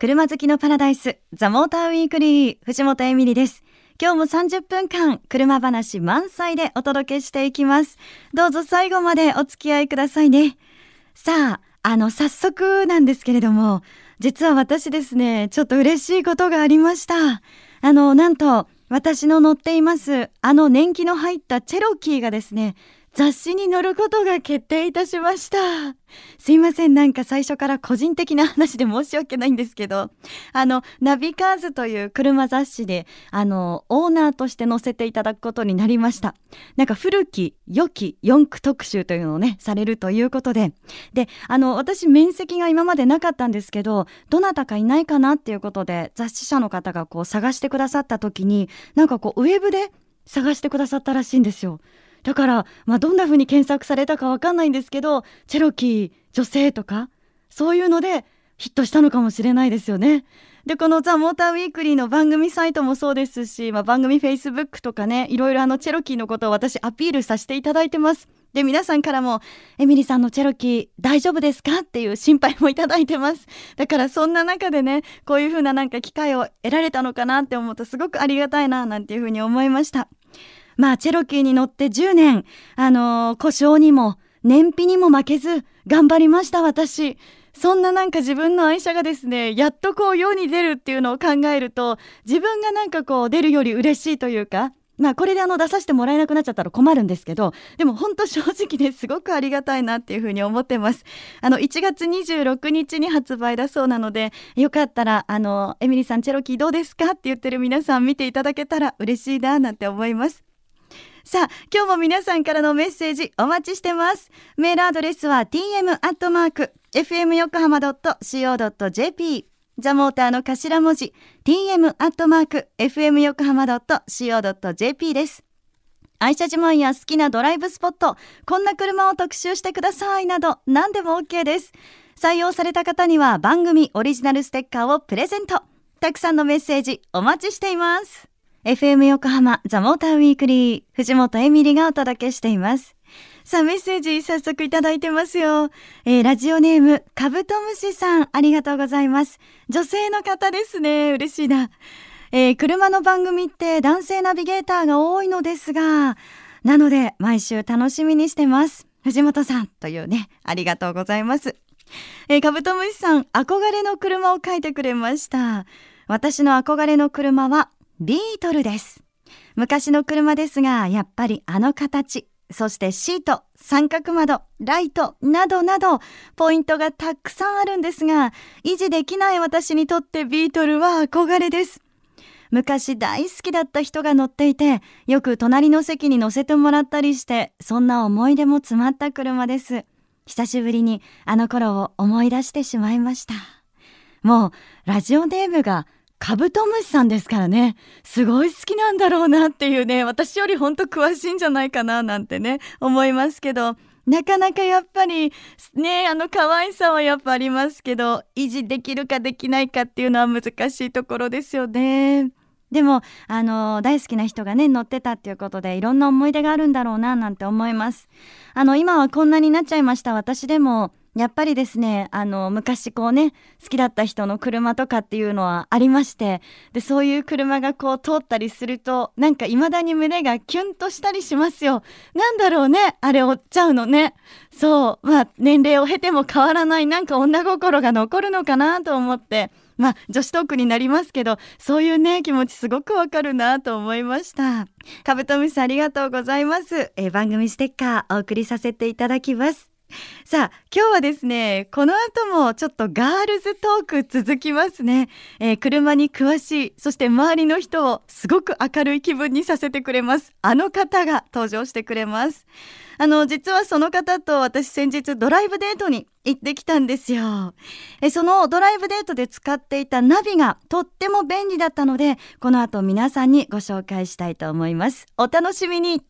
車好きのパラダイス、ザ・モーターウィークリー、藤本エミリです。今日も30分間、車話満載でお届けしていきます。どうぞ最後までお付き合いくださいね。さあ、あの、早速なんですけれども、実は私ですね、ちょっと嬉しいことがありました。あの、なんと、私の乗っています、あの年季の入ったチェロキーがですね、雑誌に載ることが決定いたしました。すいません、なんか最初から個人的な話で申し訳ないんですけど、あの、ナビカーズという車雑誌で、あの、オーナーとして載せていただくことになりました。なんか古き、良き四駆特集というのをね、されるということで、で、あの、私面積が今までなかったんですけど、どなたかいないかなっていうことで、雑誌社の方がこう探してくださった時に、なんかこう、ウェブで探してくださったらしいんですよ。だから、まあ、どんな風に検索されたかわかんないんですけど、チェロキー、女性とか、そういうのでヒットしたのかもしれないですよね。で、このザ・モーターウィークリーの番組サイトもそうですし、まあ、番組フェイスブックとかね、いろいろあのチェロキーのことを私アピールさせていただいてます。で、皆さんからも、エミリさんのチェロキー大丈夫ですかっていう心配もいただいてます。だからそんな中でね、こういう風ななんか機会を得られたのかなって思うとすごくありがたいな、なんていう風に思いました。まあ、チェロキーに乗って10年、あのー、故障にも、燃費にも負けず、頑張りました、私。そんななんか自分の愛車がですね、やっとこう世に出るっていうのを考えると、自分がなんかこう出るより嬉しいというか、まあこれであの出させてもらえなくなっちゃったら困るんですけど、でも本当正直ですごくありがたいなっていうふうに思ってます。あの1月26日に発売だそうなので、よかったらあのエミリーさんチェロキーどうですか？って言ってる皆さん見ていただけたら嬉しいななんて思います。さあ、今日も皆さんからのメッセージお待ちしてます。メールアドレスは tm.fmyokohama.co.jp ザモーターの頭文字 tm.fmyokohama.co.jp です。愛車自慢や好きなドライブスポット、こんな車を特集してくださいなど何でも OK です。採用された方には番組オリジナルステッカーをプレゼント。たくさんのメッセージお待ちしています。FM 横浜ザ・モーターウィークリー藤本エミリがお届けしています。さあ、メッセージ早速いただいてますよ。えー、ラジオネーム、カブトムシさん、ありがとうございます。女性の方ですね。嬉しいな。えー、車の番組って男性ナビゲーターが多いのですが、なので、毎週楽しみにしてます。藤本さん、というね、ありがとうございます。えー、カブトムシさん、憧れの車を書いてくれました。私の憧れの車は、ビートルです。昔の車ですが、やっぱりあの形、そしてシート、三角窓、ライトなどなど、ポイントがたくさんあるんですが、維持できない私にとってビートルは憧れです。昔大好きだった人が乗っていて、よく隣の席に乗せてもらったりして、そんな思い出も詰まった車です。久しぶりにあの頃を思い出してしまいました。もう、ラジオネームがカブトムシさんですからね。すごい好きなんだろうなっていうね、私よりほんと詳しいんじゃないかななんてね、思いますけど、なかなかやっぱり、ね、あの可愛さはやっぱありますけど、維持できるかできないかっていうのは難しいところですよね。でも、あの、大好きな人がね、乗ってたっていうことで、いろんな思い出があるんだろうな、なんて思います。あの、今はこんなになっちゃいました私でも、やっぱりですね、あの、昔こうね、好きだった人の車とかっていうのはありまして、で、そういう車がこう通ったりすると、なんか未だに胸がキュンとしたりしますよ。なんだろうね、あれ追っちゃうのね。そう、まあ、年齢を経ても変わらないなんか女心が残るのかなと思って、まあ、女子トークになりますけど、そういうね、気持ちすごくわかるなと思いました。カブトムシありがとうございます。え番組ステッカーお送りさせていただきます。さあ、今日はですね、この後もちょっとガールズトーク続きますね。えー、車に詳しい、そして周りの人をすごく明るい気分にさせてくれます。あの方が登場してくれます。あの、実はその方と私先日ドライブデートに行ってきたんですよ。えそのドライブデートで使っていたナビがとっても便利だったので、この後皆さんにご紹介したいと思います。お楽しみに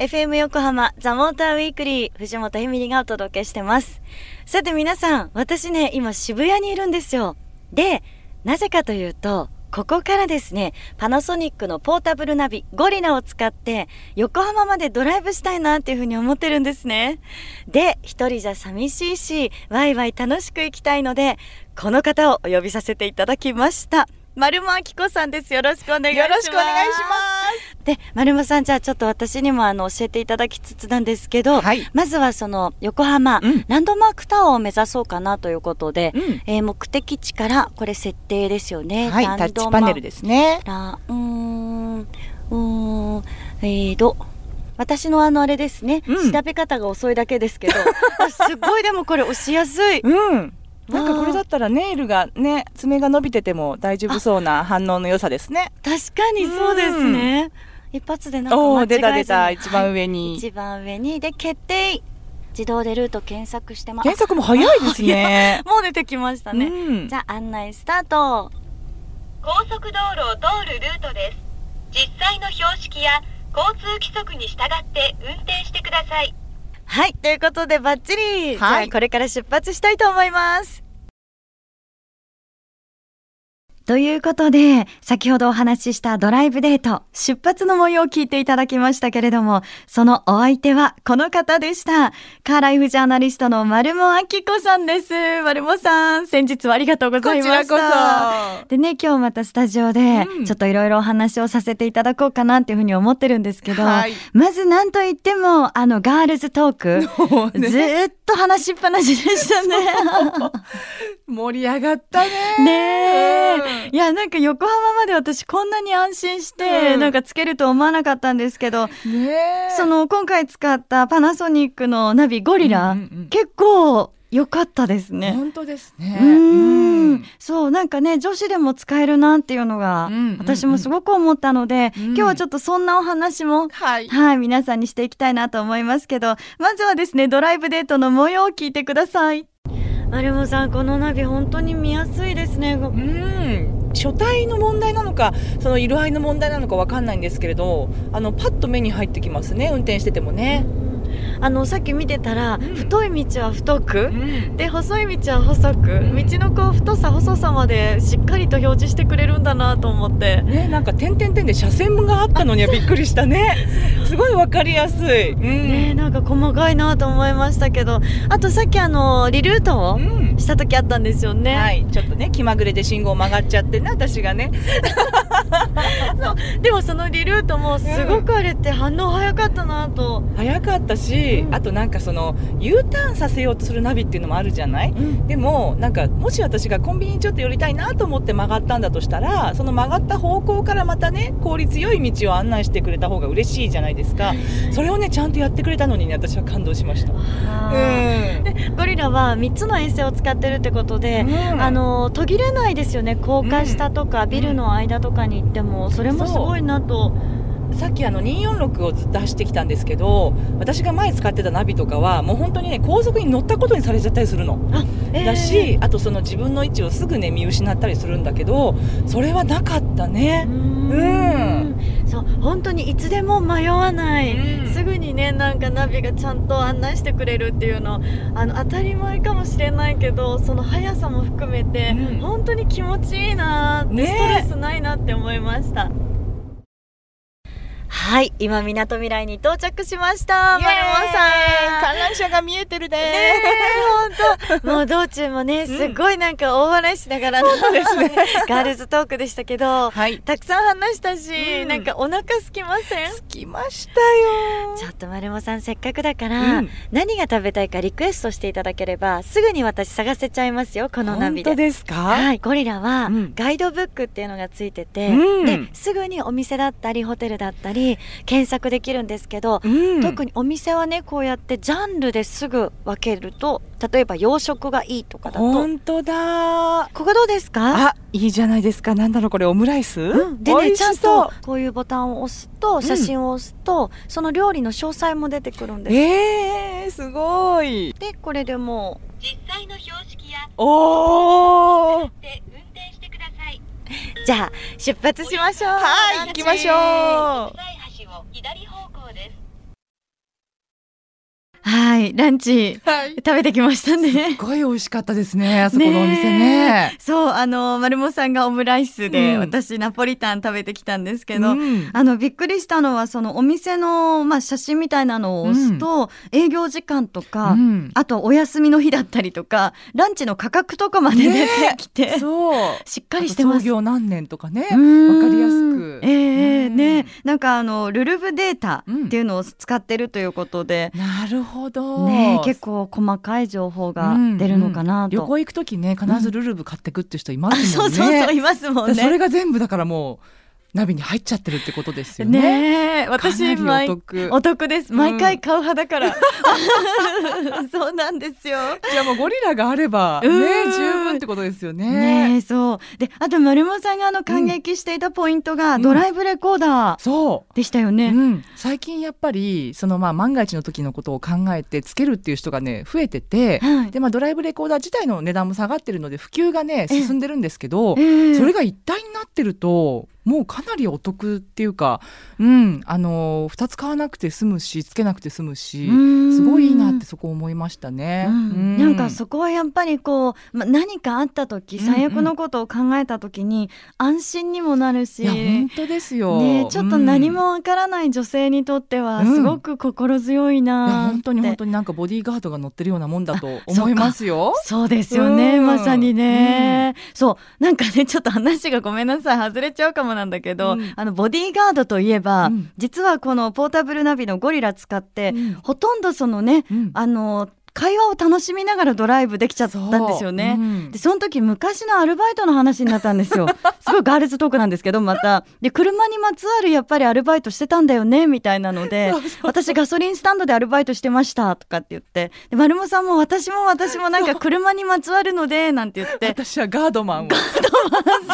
FM 横浜ザ・モーターウィークリー藤本エミリがお届けしてます。さて皆さん、私ね、今渋谷にいるんですよ。で、なぜかというと、ここからですね、パナソニックのポータブルナビゴリラを使って横浜までドライブしたいなっていうふうに思ってるんですね。で、一人じゃ寂しいし、ワイワイ楽しく行きたいので、この方をお呼びさせていただきました。丸間明子さんです。よろしくお願いします。よろしくお願いします。で、丸間さん、じゃあちょっと私にもあの教えていただきつつなんですけど、はい、まずはその横浜、うん、ランドマークタワーを目指そうかなということで、うん、えー、目的地からこれ設定ですよね。はい、タッチパネルですね。ラうん、うん、えーと、私のあのあれですね、うん、調べ方が遅いだけですけど、すごいでもこれ押しやすい。うん。なんかこれだったらネイルがね爪が伸びてても大丈夫そうな反応の良さですね確かにそうですね、うん、一発でなんか間違え出た出た。一番上に、はい、一番上に。で決定。自動でルート検索してます。検索も早いですね。もう出てきましたね、うん、じゃあ案内スタート。高速道路を通るルートです。実際の標識や交通規則に従って運転してください。はい、ということでバッチリ、はい、じゃあこれから出発したいと思います。ということで、先ほどお話ししたドライブデート、出発の模様を聞いていただきましたけれども、そのお相手はこの方でした。カーライフジャーナリストの丸茂明子さんです。丸茂さん、先日はありがとうございました。こちらこそ。でね、今日またスタジオで、ちょっといろいろお話をさせていただこうかなっていうふうに思ってるんですけど、はい、まず何と言っても、あの、ガールズトーク、ね、ずっと話しっぱなしでしたね。盛り上がったね。ねえ。いや、なんか横浜まで私こんなに安心して、なんかつけると思わなかったんですけど、ねその今回使ったパナソニックのナビゴリラ、結構良かったですね。本当ですね。うん,、そう、なんかね、女子でも使えるなっていうのが、私もすごく思ったので、うん、今日はちょっとそんなお話も、はい、はい、皆さんにしていきたいなと思いますけど、まずはですね、ドライブデートの模様を聞いてください。あれもさんこのナビ本当に見やすいですね。うん。書体の問題なのかその色合いの問題なのかわかんないんですけれどあのパッと目に入ってきますね運転しててもね。うんあのさっき見てたら、うん、太い道は太く、うん、で細い道は細く、うん、道のこう太さ細さまでしっかりと表示してくれるんだなと思って。ねなんか点々点で車線があったのには びっくりしたね。すごいわかりやすい、ねなんか細かいなと思いましたけど。あとさっきあのリルートをした時あったんですよね、はい。ちょっとね気まぐれで信号曲がっちゃってね私がね でもそのリルートもすごくあれって反応早かったなと、早かったし、うん、あとなんかその U ターンさせようとするナビっていうのもあるじゃない、うん、でもなんかもし私がコンビニにちょっと寄りたいなと思って曲がったんだとしたらその曲がった方向からまたね効率よい道を案内してくれた方が嬉しいじゃないですか。それをねちゃんとやってくれたのにね私は感動しました、うん、でゴリラは3つの衛星を使ってるってことで、うん、あの途切れないですよね。高架下とかビルの間とかに行ってもそれもすごいなと。さっきあの246をずっと走ってきたんですけど私が前使ってたナビとかはもう本当にね高速に乗ったことにされちゃったりするの、えー、だしあとその自分の位置をすぐね見失ったりするんだけどそれはなかったね。うんそう本当にいつでも迷わない、すぐにねなんかナビがちゃんと案内してくれるっていうのあの当たり前かもしれないけどその速さも含めて、うん、本当に気持ちいいな、ね、ストレスないなって思いました。はい、今みなとみらいに到着しました。マルモさん。観覧車が見えてるね。もう道中もね、すごいなんか大笑いしながら。ガールズトークでしたけど、はい、たくさん話したし、うん、なんかお腹すきません？すきましたよ。ちょっとマルモさんせっかくだから、うん、何が食べたいかリクエストしていただければ、すぐに私探せちゃいますよ。このナビで。本当ですか？はい、ゴリラは、ガイドブックっていうのがついてて、ですぐにお店だったりホテルだったりり検索できるんですけど、うん、特にお店はねこうやってジャンルですぐ分けると例えば洋食がいいとかだと。本当だ。ここどうですか？あいいじゃないですか。なんだろうこれオムライス、うん、でねちゃんとこういうボタンを押すと写真を押すと、うん、その料理の詳細も出てくるんです。えー、すごい。でこれでもう。実際の標識やおお じゃあ出発しましょう。はい行きましょうはい、ランチはい食べてきましたね。すごい美味しかったですね、あそこのお店ね。そう、あの、丸モさんがオムライスで、うん私ナポリタン食べてきたんですけど、うんあの、びっくりしたのは、そのお店の、まあ、写真みたいなのを押すと、営業時間とか、うんあとお休みの日だったりとか、ランチの価格とかまで出てきて、そう。しっかりしてます。創業何年とかね、わかうんりやすく。ええうんね、なんかあの、ルルブデータっていうのを使ってるということで、なるほど。ね、結構細かい情報が出るのかなと。旅行行くときね、必ずルルブ買ってくっていう人いますもんね。そうそうそう、いますもんね。それが全部だからもう、ナビに入っちゃってるってことですよね。ねえ、私お得お得です。うん毎回買う派だから。そうなんですよ。じゃあもうゴリラがあれば、ね、うん十分ってことですよね。ねえ、そう。で、あと丸山さんがあの感激していたポイントが、んドライブレコーダーそう。でしたよね。うん、最近やっぱりそのまあ万が一の時のことを考えてつけるっていう人がね増えてて、はいでまあ、ドライブレコーダー自体の値段も下がってるので普及がね進んでるんですけど、ええそれが一体になってるともうかなりお得っていうか、うん、あの2つ買わなくて済むしつけなくて済むしうん。すごいいいなってそこ思いましたね。うん。うん。なんかそこはやっぱりこう、ま、何かあった時うんうん。最悪のことを考えた時に安心にもなるし、いや本当ですよ、ね、ちょっと何もわからない女性にとってはうん。すごく心強いなって、本当に本当になんかボディーガードが乗ってるようなもんだと思いますよ。そうですよね、うん。まさにね、そう。なんかねちょっと話がごめんなさい外れちゃうかもなんだけど、うん。あのボディーガードといえば、うん。実はこのポータブルナビのゴリラ使って、うん。ほとんどそのね、うん。あの会話を楽しみながらドライブできちゃったんですよね。そう。うん。でその時昔のアルバイトの話になったんですよ。すごいガールズトークなんですけどまた。で車にまつわるやっぱりアルバイトしてたんだよねみたいなので 私ガソリンスタンドでアルバイトしてましたとかって言ってで丸茂さんも私も私もなんか車にまつわるのでなんて言って。私はガードマンを。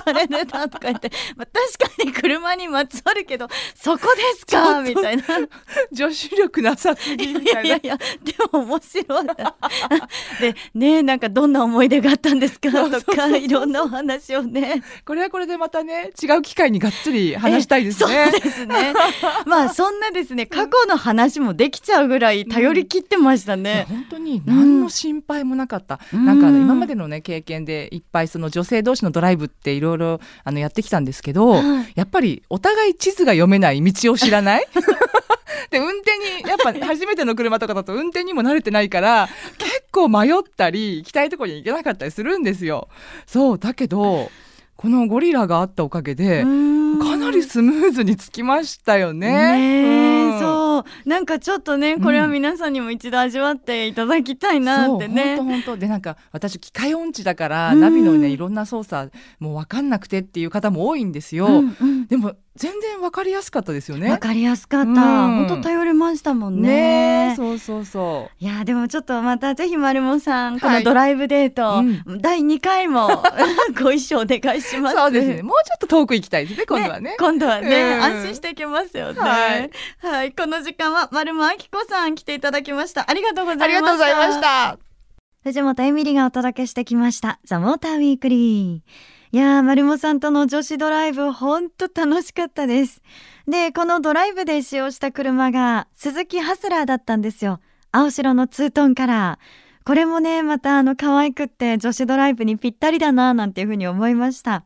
それでだとか言って、まあ、確かに車にまつわるけどそこですか？みたいな。女子力なさすぎみたいな。いやいやいやでも面白いでねなんかどんな思い出があったんですかとかいろんなお話をね。これはこれでまたね違う機会にがっつり話したいですね。えそうですね。まあそんなですね過去の話もできちゃうぐらい頼り切ってましたいやね、本当に何の心配もなかった、うん。なんか今までのね経験でいっぱいその女性同士のドライブっていろいろあのやってきたんですけど、はい。やっぱりお互い地図が読めない道を知らない？で運転にやっぱ初めての車とかだと運転にも慣れてないから結構迷ったり行きたいところに行けなかったりするんですよ。そうだけどこのゴリラがあったおかげでうん。かなりスムーズにつきましたよね。ねえうん。そう。なんかちょっとねこれは皆さんにも一度味わっていただきたいなってね、そう本当本当。でなんか私機械音痴だから、うん。ナビのねいろんな操作もう分かんなくてっていう方も多いんですよ。うんうんでも全然分かりやすかったですよね。わかりやすかった、うん本当頼れましたもんねねえそうそうそいやでもちょっとまたぜひ丸もさんこはいのドライブデート、う第2回も ご一緒お願いしう。ます。そうですね。もうちょっと遠く行きたいですね今度はね。今度はね、うん安心していけますよね。ははいい。この時間は丸間明子さん来ていただきました。ありがとうございました。ありがとうございまし。た。藤本エミリがお届けしてきました。ザ・モーターウィークリー。いやー、丸もさんとの女子ドライブ、ほんと楽しかったです。で、このドライブで使用した車が、鈴木ハスラーだったんですよ。青白のツートンカラー。これもね、またあの、可愛くって女子ドライブにぴったりだな、なんていうふうに思いました。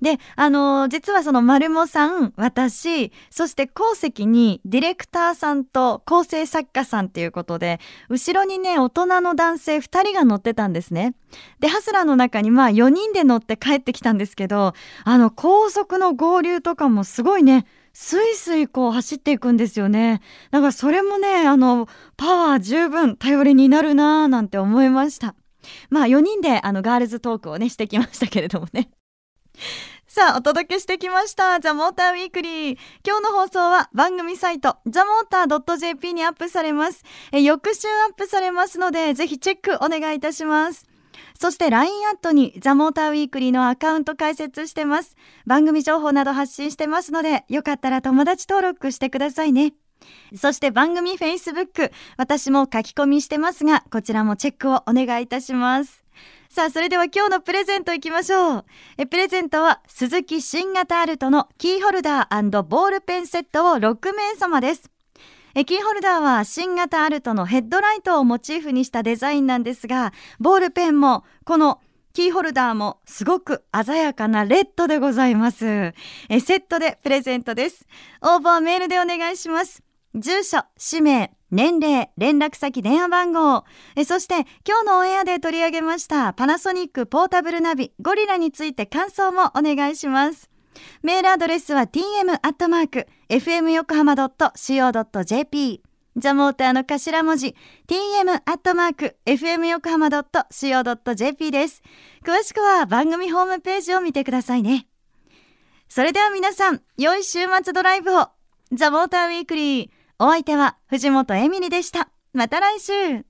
で、あのー実はその丸もさん、私、そして後席にディレクターさんと構成作家さんっていうことで、後ろにね、大人の男性2人が乗ってたんですね。で、ハスラーの中にまあ4人で乗って帰ってきたんですけど、あの高速の合流とかもすごいね、スイスイこう走っていくんですよね。だからそれもね、あの、パワー十分頼りになるなぁなんて思いました。まあ4人であのガールズトークをね、してきましたけれどもね。さあ、お届けしてきました。ザ・モーターウィークリー。今日の放送は番組サイト、ザ・モーター .jp にアップされます。え翌週アップされますので、ぜひチェックお願いいたします。そして LINE アットにザ・モーターウィークリーのアカウント開設してます。番組情報など発信してますので、よかったら友達登録してくださいね。そして番組 Facebook、私も書き込みしてますが、こちらもチェックをお願いいたします。さあ、それでは今日のプレゼントいきましょう。えプレゼントは、鈴木新型アルトのキーホルダーボールペンセットを6名様です。えキーホルダーは新型アルトのヘッドライトをモチーフにしたデザインなんですが、ボールペンもこのキーホルダーもすごく鮮やかなレッドでございます。えセットでプレゼントです。応募はメールでお願いします。住所、氏名、年齢、連絡先、電話番号。えそして今日のオンエアで取り上げましたパナソニックポータブルナビゴリラについて感想もお願いします。メールアドレスは tm.fmyokohama.co.jp ザモーターの頭文字 tm.fmyokohama.co.jp です。詳しくは番組ホームページを見てくださいね。それでは皆さん、良い週末ドライブをザモーターウィークリー。お相手は藤本エミリでした。また来週